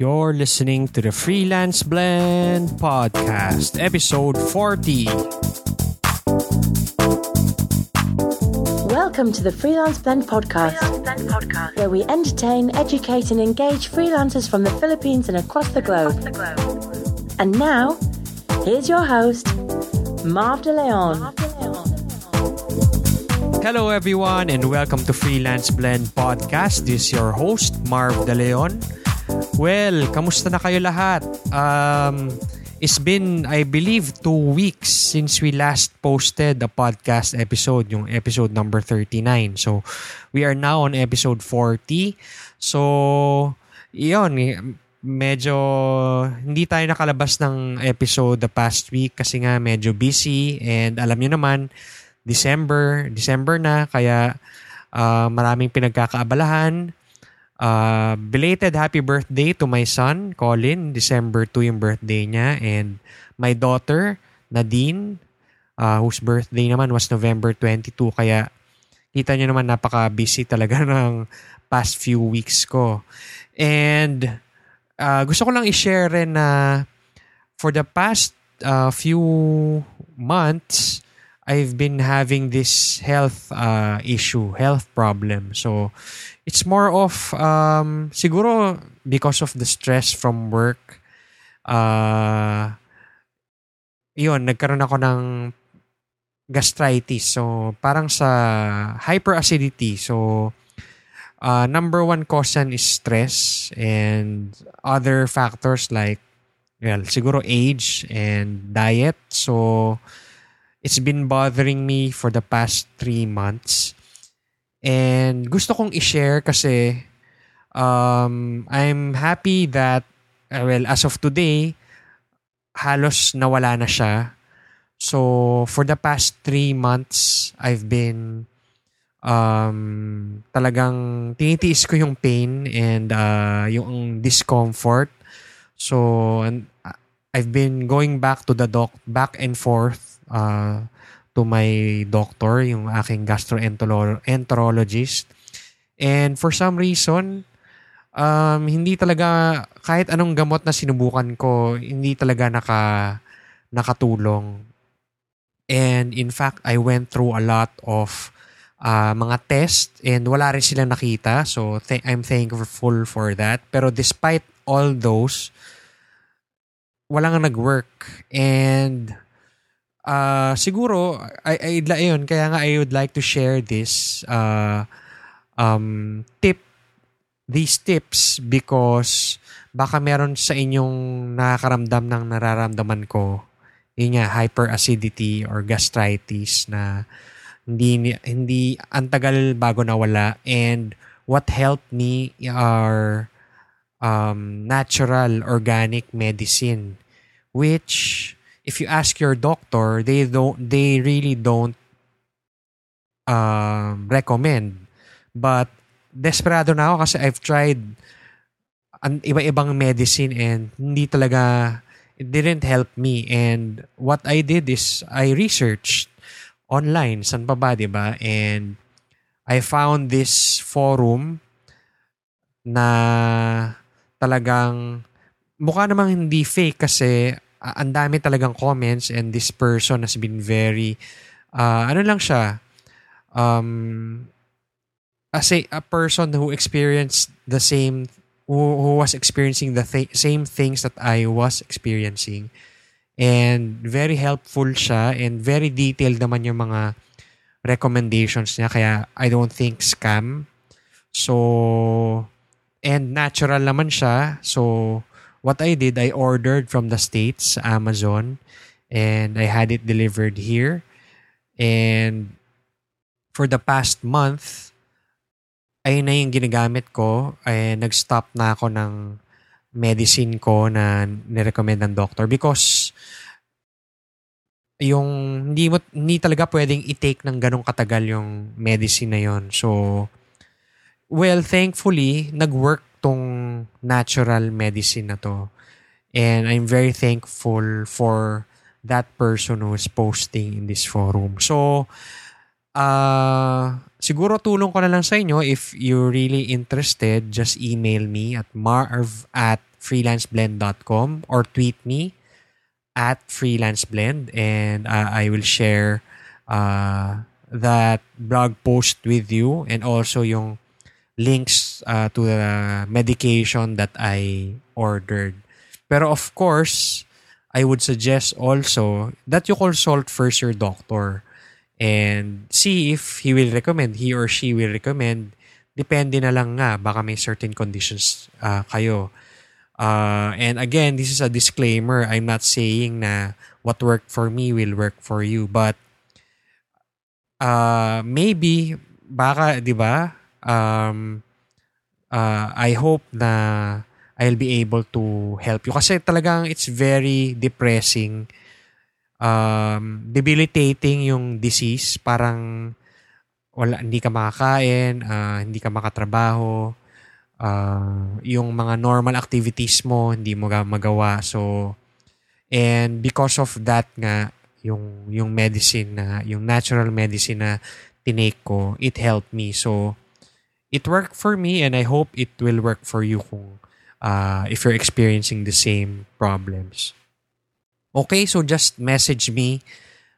You're listening to the Freelance Blend Podcast, episode 40. Welcome to the Freelance Blend Podcast, where we entertain, educate, and engage freelancers from the Philippines and across the globe. And now, here's your host, Marv De Leon. Hello, everyone, and welcome to Freelance Blend Podcast. This is your host, Marv De Leon. Well, kamusta na kayo lahat? Um, it's been, I believe, two weeks since we last posted the podcast episode, yung episode number 39. So, we are now on episode 40. So, yun, medyo hindi tayo nakalabas ng episode the past week kasi nga medyo busy and alam nyo naman, December, December na, kaya uh, maraming pinagkakaabalahan. Uh, belated happy birthday to my son, Colin. December 2 yung birthday niya. And my daughter, Nadine, uh, whose birthday naman was November 22. Kaya kita nyo naman napaka-busy talaga ng past few weeks ko. And uh, gusto ko lang i-share na for the past uh, few months, I've been having this health uh, issue, health problem. So, it's more of, um, siguro because of the stress from work, uh, yun, nagkaroon ako ng gastritis. So, parang sa hyperacidity. So, uh, number one cause is stress and other factors like, well, siguro age and diet. So, It's been bothering me for the past three months. And gusto kong i-share kasi um, I'm happy that, uh, well, as of today, halos nawala na siya. So, for the past three months, I've been um, talagang tinitiis ko yung pain and uh, yung discomfort. So, and I've been going back to the doc, back and forth uh, to my doctor, yung aking gastroenterologist. And for some reason, um, hindi talaga, kahit anong gamot na sinubukan ko, hindi talaga naka, nakatulong. And in fact, I went through a lot of uh, mga test and wala rin sila nakita. So th- I'm thankful for that. Pero despite all those, wala nga nag-work. And uh, siguro, I, I, ayun, kaya nga I would like to share this uh, um, tip, these tips because baka meron sa inyong nakakaramdam ng nararamdaman ko. Yun nga, hyperacidity or gastritis na hindi, hindi antagal bago nawala. And what helped me are um, natural organic medicine which if you ask your doctor, they don't they really don't um, recommend. But desperado na ako kasi I've tried an iba-ibang medicine and hindi talaga it didn't help me and what I did is I researched online san pa ba 'di ba and I found this forum na talagang mukha namang hindi fake kasi uh, ang dami talagang comments and this person has been very uh, ano lang siya um as a, a person who experienced the same who, who was experiencing the th- same things that I was experiencing. And very helpful siya and very detailed naman yung mga recommendations niya. Kaya I don't think scam. So and natural naman siya. So what I did, I ordered from the States, Amazon, and I had it delivered here. And for the past month, ayun na yung ginagamit ko. Ay, nag-stop na ako ng medicine ko na nirecommend ng doctor because yung hindi mo hindi talaga pwedeng i-take ng ganong katagal yung medicine na yon. So well, thankfully nag-work tong natural medicine na to. And I'm very thankful for that person who is posting in this forum. So, uh, siguro tulong ko na lang sa inyo if you're really interested, just email me at marv at freelanceblend.com or tweet me at freelanceblend and uh, I will share uh, that blog post with you and also yung links uh, to the medication that I ordered. Pero of course, I would suggest also that you consult first your doctor and see if he will recommend, he or she will recommend. Depende na lang nga, baka may certain conditions uh, kayo. Uh, and again, this is a disclaimer. I'm not saying na what worked for me will work for you. But uh, maybe, baka, di ba, um, uh, I hope na I'll be able to help you. Kasi talagang it's very depressing um, debilitating yung disease. Parang wala, hindi ka makakain, uh, hindi ka makatrabaho, uh, yung mga normal activities mo, hindi mo magawa. So, and because of that nga, yung, yung medicine na, yung natural medicine na tinake ko, it helped me. So, it worked for me and I hope it will work for you kung uh, if you're experiencing the same problems. Okay, so just message me,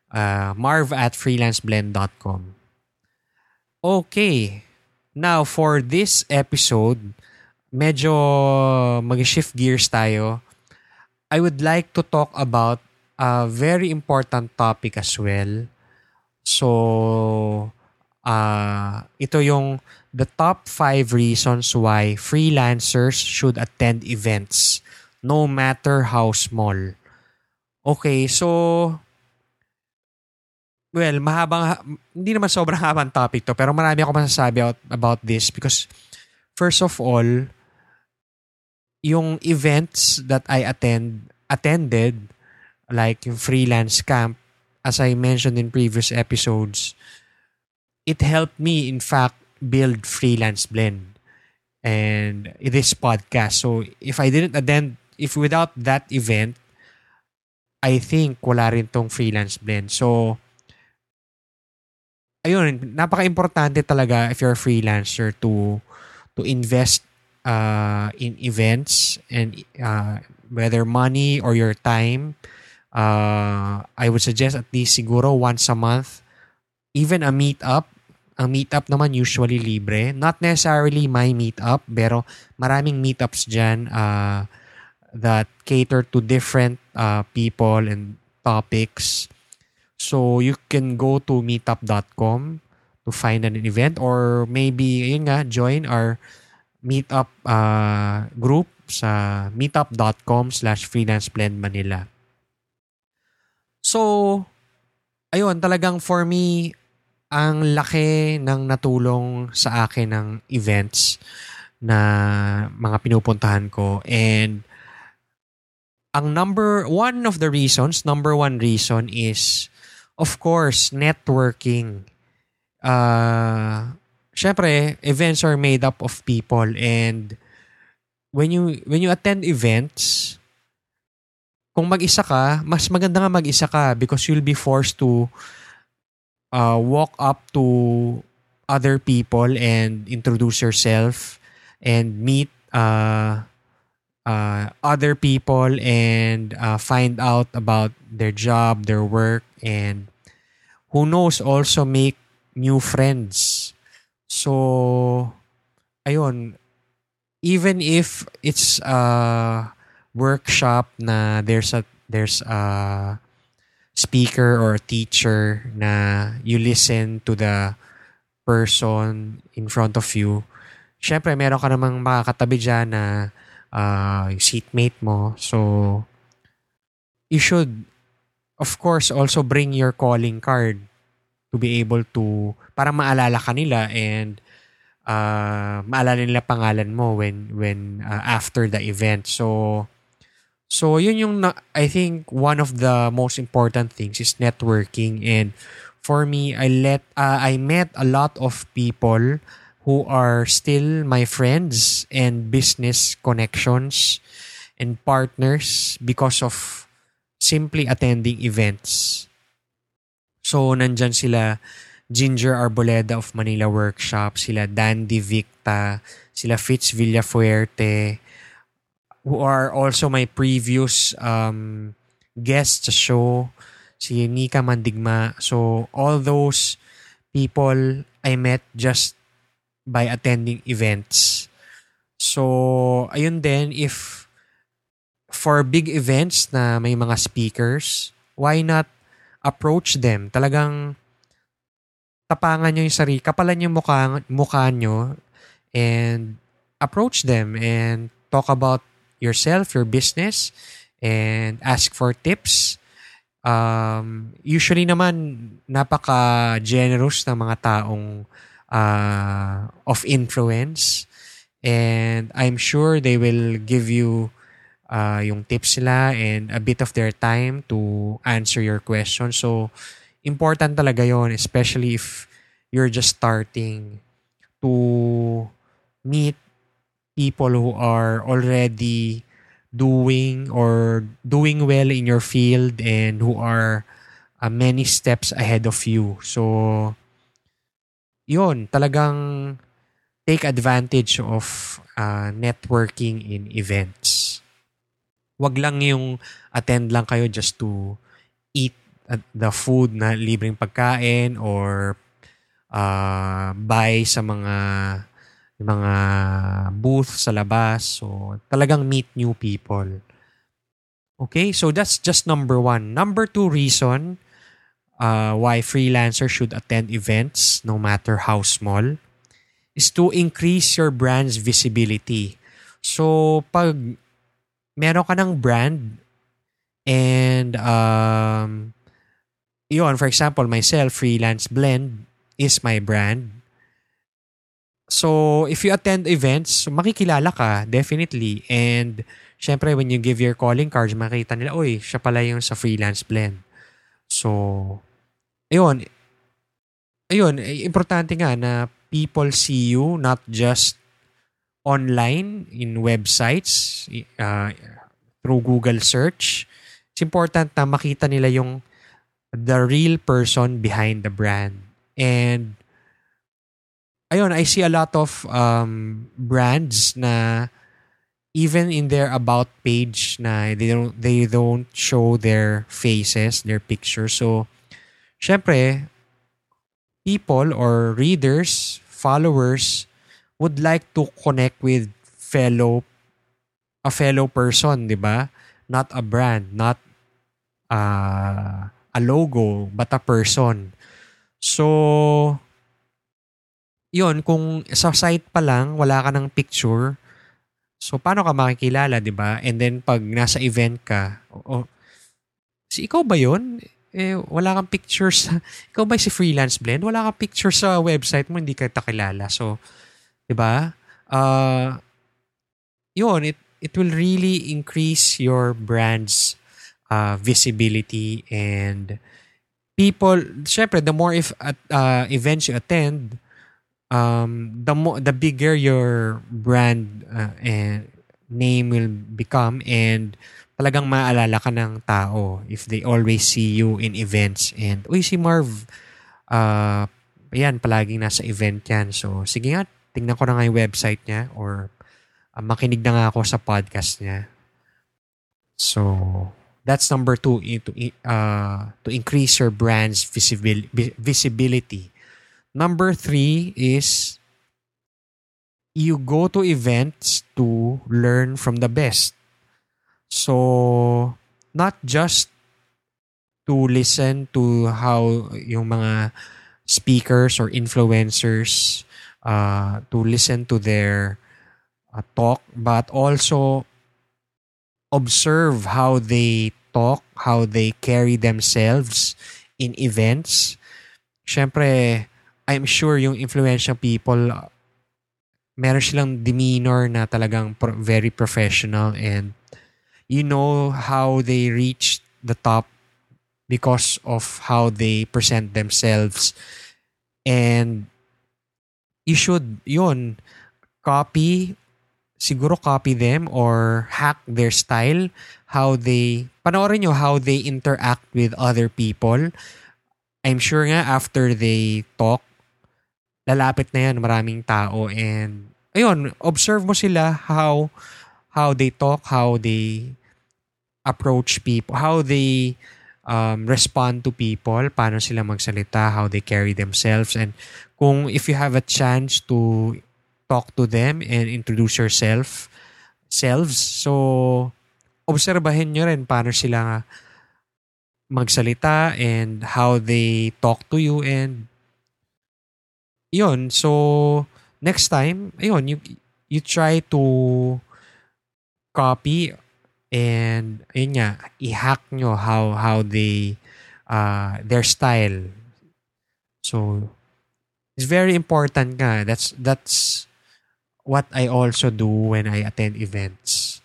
uh, marv at freelanceblend.com. Okay, now for this episode, medyo mag-shift gears tayo. I would like to talk about a very important topic as well. So, uh, ito yung the top 5 reasons why freelancers should attend events no matter how small. Okay, so well, mahabang hindi naman sobrang habang topic to, pero marami ako masasabi about, this because first of all, yung events that I attend attended like yung freelance camp as I mentioned in previous episodes, it helped me in fact build freelance blend and this podcast. So if I didn't attend if without that event, I think wala rin tong freelance blend. So, ayun, napaka-importante talaga if you're a freelancer to to invest uh, in events and uh, whether money or your time. Uh, I would suggest at least siguro once a month. Even a meetup. Ang meetup naman usually libre. Not necessarily my meetup, pero maraming meetups dyan. Uh, that cater to different uh, people and topics. So you can go to meetup.com to find an event or maybe yun nga, join our meetup uh, group sa meetup.com slash freelance blend Manila. So, ayun, talagang for me, ang laki ng natulong sa akin ng events na mga pinupuntahan ko and ang number one of the reasons, number one reason is of course networking. Uh syempre, events are made up of people and when you when you attend events, kung mag-isa ka, mas maganda nga mag-isa ka because you'll be forced to uh, walk up to other people and introduce yourself and meet uh, uh, other people and uh, find out about their job, their work, and who knows also make new friends. So, ayun, even if it's a workshop na there's a there's a speaker or teacher na you listen to the person in front of you, syempre meron ka namang makakatabi dyan na uh, seatmate mo. So, you should, of course, also bring your calling card to be able to, para maalala ka nila and uh, maalala nila pangalan mo when, when uh, after the event. So, so yun yung, na, I think, one of the most important things is networking. And for me, I let, uh, I met a lot of people who are still my friends and business connections and partners because of simply attending events. So, nandyan sila Ginger Arboleda of Manila Workshop, sila Dandy Victa, sila Fitz Villafuerte, who are also my previous um, guests sa show, si Nika Mandigma. So, all those people I met just by attending events. So, ayun din, if for big events na may mga speakers, why not approach them? Talagang tapangan nyo yung sarili, kapalan yung mukha, mukha nyo and approach them and talk about yourself, your business, and ask for tips. Um, usually naman, napaka-generous ng mga taong uh, of influence. And I'm sure they will give you uh, yung tips nila and a bit of their time to answer your question. So, important talaga yon especially if you're just starting to meet people who are already doing or doing well in your field and who are uh, many steps ahead of you. So, yun, talagang take advantage of uh, networking in events. Wag lang yung attend lang kayo just to eat the food na libreng pagkain or uh, buy sa mga mga booth sa labas. So, talagang meet new people. Okay, so that's just number one. Number two reason uh, why freelancers should attend events, no matter how small, is to increase your brand's visibility. So, pag meron ka ng brand and um, yun, for example, myself, Freelance Blend is my brand. So, if you attend events, makikilala ka, definitely. And, syempre, when you give your calling cards, makita nila, oy, siya pala yung sa Freelance Blend. So, ayun. Ayun, importante nga na people see you not just online in websites uh, through Google search. It's important na makita nila yung the real person behind the brand. And ayun, I see a lot of um, brands na even in their about page na they don't they don't show their faces, their pictures. So syempre people or readers, followers would like to connect with fellow a fellow person, 'di ba? Not a brand, not uh, a logo, but a person. So, yun, kung sa site pa lang, wala ka ng picture, so paano ka makikilala, di ba? And then, pag nasa event ka, oh, si ikaw ba yun? Eh, wala kang pictures. ikaw ba si Freelance Blend? Wala kang picture sa website mo, hindi ka takilala. So, di ba? Uh, yun, it, it will really increase your brand's uh, visibility and people syempre the more if at uh, events you attend um the more the bigger your brand uh, and name will become and talagang maalala ka ng tao if they always see you in events. And uy si Marv uh yan palaging nasa event yan. So sige nga tingnan ko na nga yung website niya or uh, makinig na nga ako sa podcast niya. So That's number two to uh, to increase your brand's visibil- visibility. Number three is you go to events to learn from the best. So not just to listen to how yung mga speakers or influencers uh, to listen to their uh, talk, but also observe how they talk, how they carry themselves in events. Siyempre, I'm sure yung influential people, meron silang demeanor na talagang pro- very professional and you know how they reach the top because of how they present themselves. And you should, yun, copy siguro copy them or hack their style, how they, panoorin nyo how they interact with other people. I'm sure nga after they talk, lalapit na yan maraming tao and ayun, observe mo sila how how they talk, how they approach people, how they um, respond to people, paano sila magsalita, how they carry themselves and kung if you have a chance to talk to them and introduce yourself selves. So, obserbahin nyo rin paano sila magsalita and how they talk to you and yun. So, next time, ayun, you, you try to copy and ayun nga, i-hack nyo how, how they, uh, their style. So, it's very important nga. That's, that's what I also do when I attend events.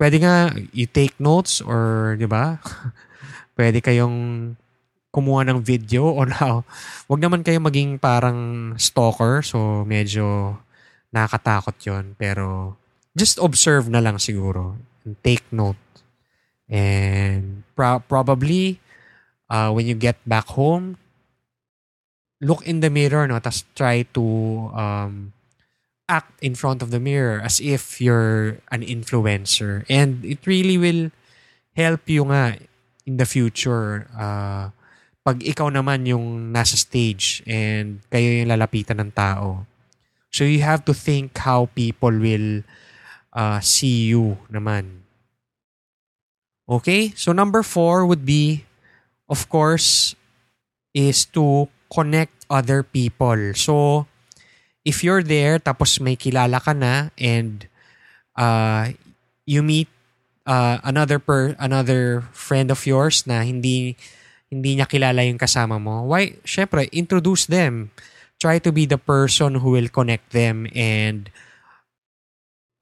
Pwede nga, you take notes or, di ba? pwede kayong kumuha ng video on how, wag naman kayo maging parang stalker, so medyo nakakatakot yon Pero just observe na lang siguro and take note. And pro- probably, uh, when you get back home, look in the mirror, no? Tapos try to um, act in front of the mirror as if you're an influencer. And it really will help you nga in the future, uh, pag ikaw naman yung nasa stage and kayo yung lalapitan ng tao. So you have to think how people will uh, see you naman. Okay? So number four would be, of course, is to connect other people. So, if you're there tapos may kilala ka na and uh, you meet uh, another per another friend of yours na hindi hindi niya kilala yung kasama mo, why, syempre, introduce them. Try to be the person who will connect them and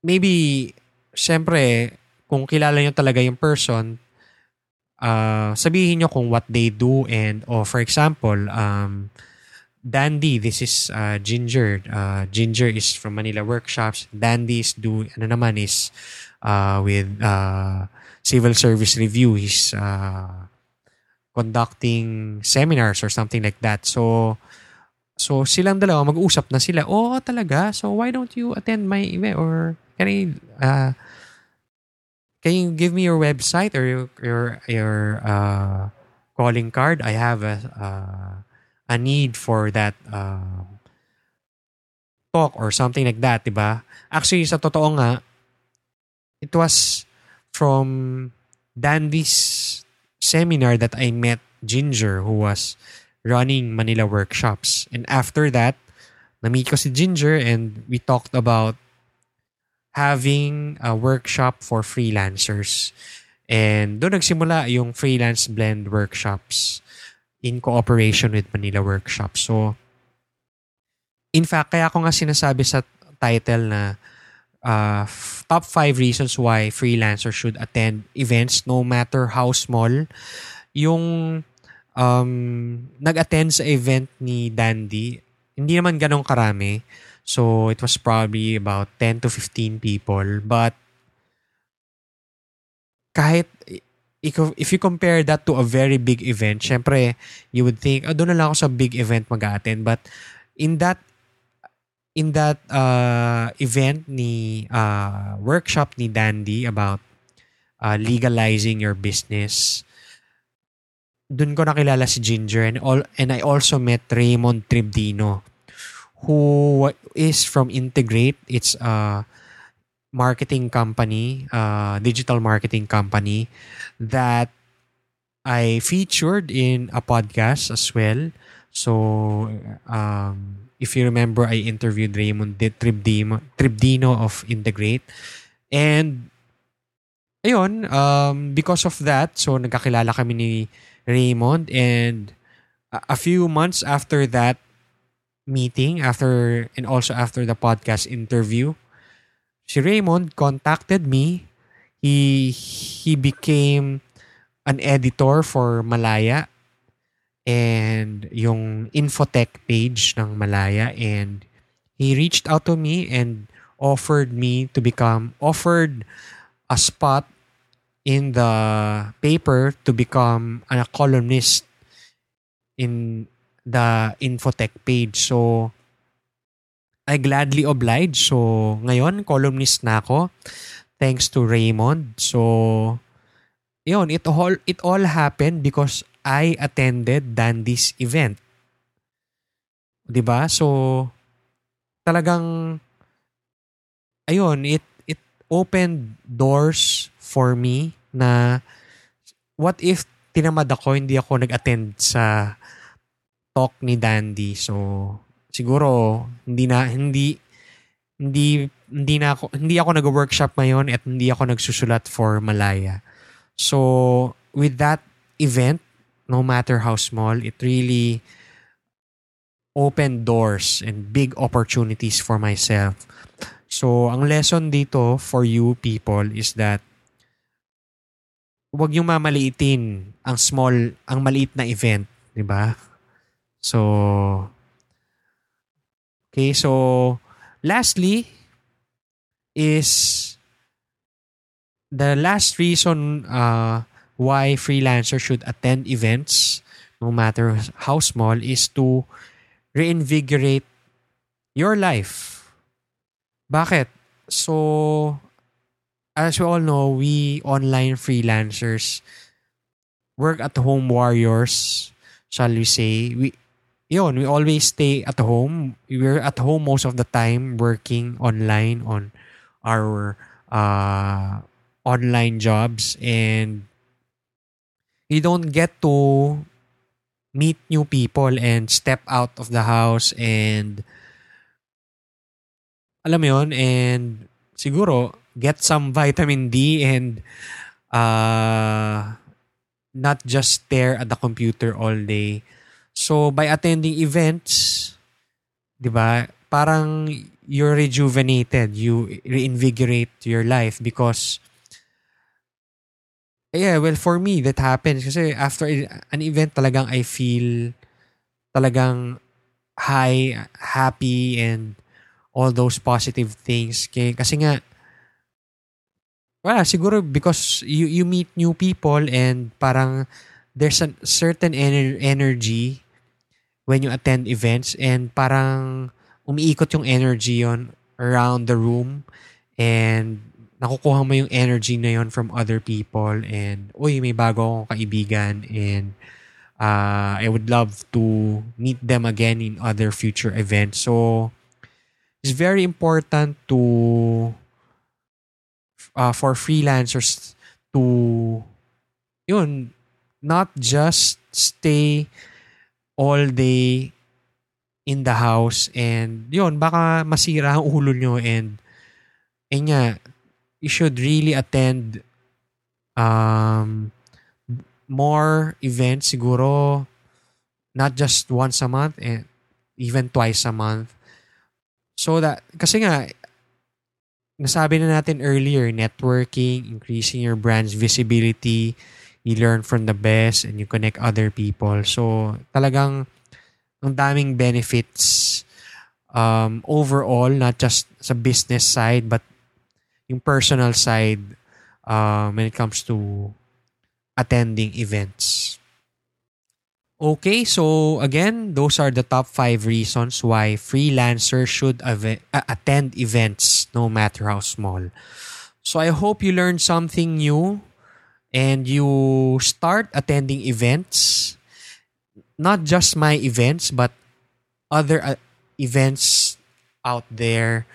maybe, syempre, kung kilala nyo talaga yung person, uh, sabihin nyo kung what they do and, oh, for example, um, Dandy, this is uh, Ginger. Uh, Ginger is from Manila Workshops. Dandy is do, ano naman is, uh, with uh, civil service review. He's uh, conducting seminars or something like that. So, so silang dalawa mag-usap na sila. Oh, talaga? So why don't you attend my event or can I, uh, can you give me your website or your your, your uh, calling card? I have a uh, a need for that uh, talk or something like that, 'di ba? Actually, sa totoo nga, it was from Dandy's seminar that I met Ginger who was running Manila workshops. And after that, na-meet ko si Ginger and we talked about having a workshop for freelancers. And doon nagsimula yung freelance blend workshops in cooperation with Manila Workshops. So, in fact, kaya ko nga sinasabi sa title na uh, top five reasons why freelancers should attend events no matter how small. Yung um, nag-attend sa event ni Dandy, hindi naman ganong karami. So, it was probably about 10 to 15 people. But, kahit if you compare that to a very big event, syempre, you would think, oh, doon na lang ako sa big event mag attend But, in that in that uh, event ni uh, workshop ni Dandy about uh, legalizing your business, dun ko nakilala si Ginger and all and I also met Raymond Tribdino who is from Integrate. It's a marketing company, uh, digital marketing company that I featured in a podcast as well. So um, if you remember, I interviewed Raymond Tribdino, Tribdino of Integrate. And, ayun, um, because of that, so nagkakilala kami ni Raymond and a, a few months after that meeting, after and also after the podcast interview, si Raymond contacted me. He he became an editor for Malaya and yung infotech page ng Malaya and he reached out to me and offered me to become offered a spot in the paper to become a columnist in the infotech page. So, I gladly oblige. So, ngayon, columnist na ako. Thanks to Raymond. So, yun, it all, it all happened because I attended Dandy's event. 'Di ba? So, talagang, ayun, it, it opened doors for me na what if tinamad ako, hindi ako nag-attend sa talk ni Dandy. So, siguro hindi na hindi hindi hindi na ako hindi ako nag-workshop ngayon at hindi ako nagsusulat for Malaya. So, with that event, no matter how small, it really opened doors and big opportunities for myself. So, ang lesson dito for you people is that huwag yung mamaliitin ang small, ang maliit na event, di ba? So, okay, so, lastly, is the last reason uh, why freelancers should attend events, no matter how small, is to reinvigorate your life. Bakit? So, as we all know, we online freelancers, work at home warriors, shall we say, we yun, we always stay at home. We're at home most of the time working online on our uh, online jobs and you don't get to meet new people and step out of the house and alam mo yun, and siguro get some vitamin D and uh, not just stare at the computer all day. So by attending events, 'di ba? Parang you're rejuvenated, you reinvigorate your life because yeah, well for me that happens kasi after an event talagang I feel talagang high, happy and all those positive things. Kasi nga wala, siguro because you, you meet new people and parang there's a certain ener- energy when you attend events and parang umiikot yung energy yon around the room and nakukuha mo yung energy na yon from other people and uy may bago akong kaibigan and uh, I would love to meet them again in other future events. So it's very important to uh, for freelancers to yun not just stay all day in the house and yun baka masira ang ulo nyo and eh nga you should really attend um more events siguro not just once a month and even twice a month so that kasi nga nasabi na natin earlier, networking, increasing your brand's visibility, you learn from the best and you connect other people. So, talagang ang daming benefits um, overall, not just sa business side, but yung personal side um, when it comes to attending events. Okay, so again, those are the top five reasons why freelancers should av- uh, attend events, no matter how small. So I hope you learned something new and you start attending events, not just my events, but other uh, events out there.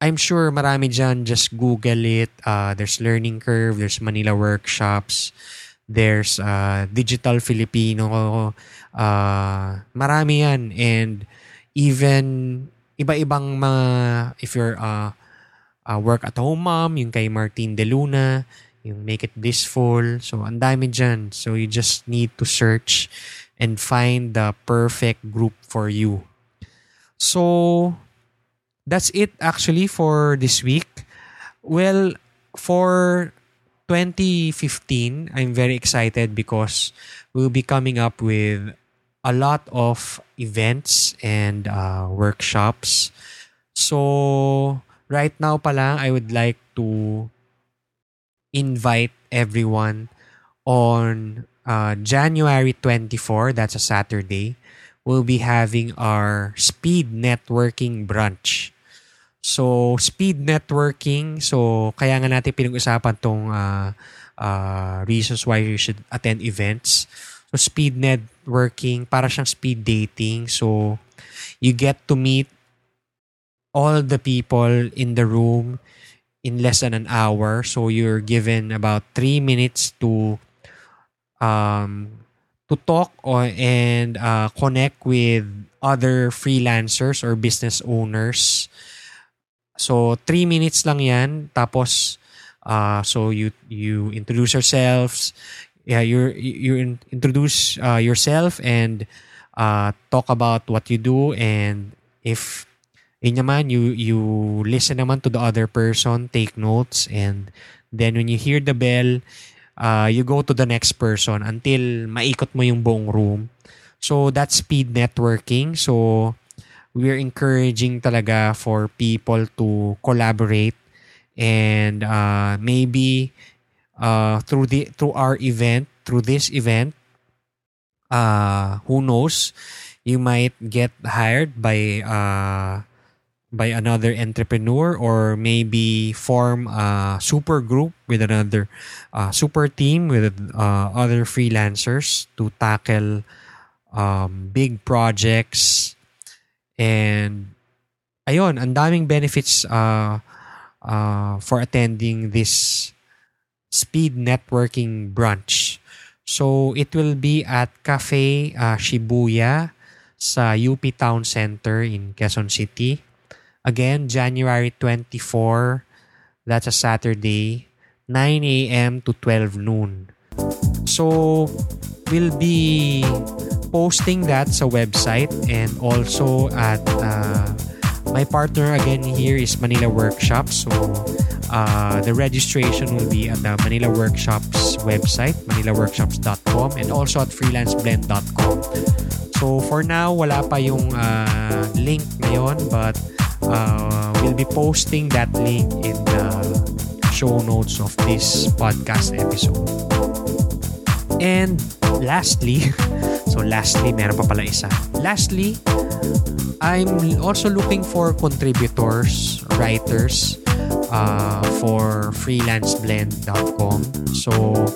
I'm sure marami dyan, just Google it. Uh, there's Learning Curve, there's Manila Workshops, There's uh, Digital Filipino. Uh, marami yan. And even iba-ibang mga, if you're uh, uh, work at home mom, yung kay Martin De Luna, yung Make It Blissful. So, ang dami dyan. So, you just need to search and find the perfect group for you. So, that's it actually for this week. Well, for 2015, I'm very excited because we'll be coming up with a lot of events and uh, workshops. So, right now pa lang, I would like to invite everyone on uh, January 24, that's a Saturday, we'll be having our speed networking brunch. So, speed networking, so kaya nga natin pinag-usapan tong uh, uh, reasons why you should attend events. So, speed networking, para siyang speed dating. So, you get to meet all the people in the room in less than an hour. So, you're given about three minutes to um, to talk or, and uh, connect with other freelancers or business owners So, three minutes lang yan. Tapos, uh, so you you introduce yourselves. Yeah, you you introduce uh, yourself and uh, talk about what you do and if yun naman, you, you listen naman to the other person, take notes, and then when you hear the bell, uh, you go to the next person until maikot mo yung buong room. So, that's speed networking. So, we're encouraging talaga for people to collaborate and uh, maybe uh, through the through our event through this event uh, who knows? You might get hired by uh, by another entrepreneur or maybe form a super group with another uh, super team with uh, other freelancers to tackle um, big projects And ayun, ang daming benefits uh, uh, for attending this speed networking brunch. So it will be at Cafe uh, Shibuya sa UP Town Center in Quezon City. Again, January 24, that's a Saturday, 9 a.m. to 12 noon. So, we'll be posting that sa website and also at uh, my partner again here is Manila Workshop. So uh, the registration will be at the Manila Workshops website, manilaworkshops.com and also at freelanceblend.com. So for now, wala pa yung uh, link ngayon but uh, we'll be posting that link in the show notes of this podcast episode. And lastly, So lastly, meron pa pala isa. Lastly, I'm also looking for contributors, writers uh, for freelanceblend.com. So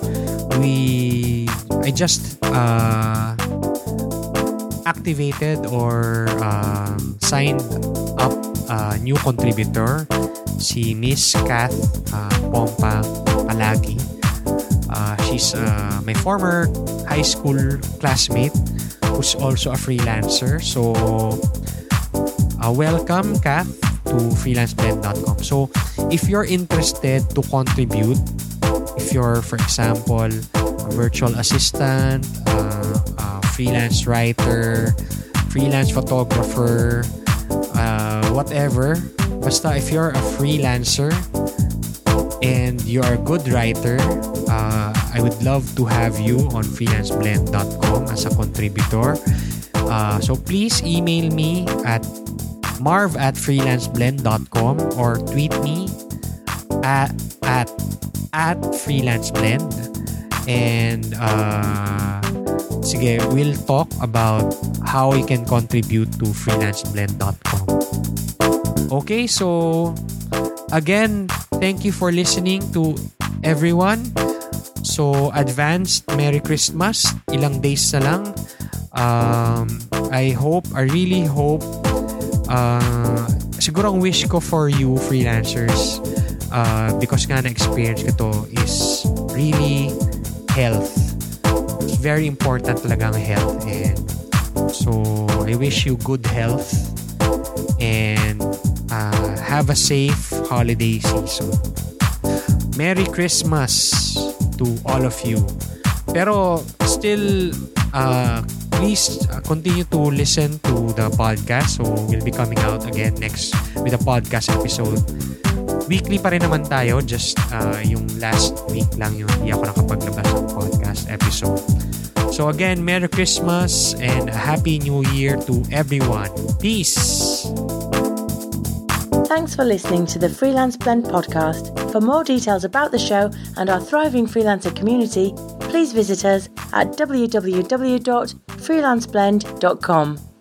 we I just uh, activated or uh, signed up a new contributor si Miss Kath uh, Pompa Palagi. Uh, she's uh, my former high school classmate who's also a freelancer. So, uh, welcome, Kath, to freelanceblend.com. So, if you're interested to contribute, if you're, for example, a virtual assistant, uh, a freelance writer, freelance photographer, uh, whatever, basta if you're a freelancer and you're a good writer, uh, I would love to have you on freelanceblend.com as a contributor. Uh, so please email me at marv at freelanceblend.com or tweet me at at, at freelanceblend and uh, sige, we'll talk about how you can contribute to freelanceblend.com. Okay, so again, thank you for listening to everyone. So, advanced Merry Christmas. Ilang days na lang. Um, I hope, I really hope, uh, siguro ang wish ko for you freelancers, uh, because nga na-experience ko to, is really health. Very important talaga ang health. And so, I wish you good health and uh, have a safe holiday season. Merry Christmas to all of you. Pero still, uh, please uh, continue to listen to the podcast. So we'll be coming out again next with a podcast episode. Weekly pa rin naman tayo. Just uh, yung last week lang yung hindi ako nakapaglabas ng podcast episode. So again, Merry Christmas and a Happy New Year to everyone. Peace! Thanks for listening to the Freelance Blend podcast. For more details about the show and our thriving freelancer community, please visit us at www.freelanceblend.com.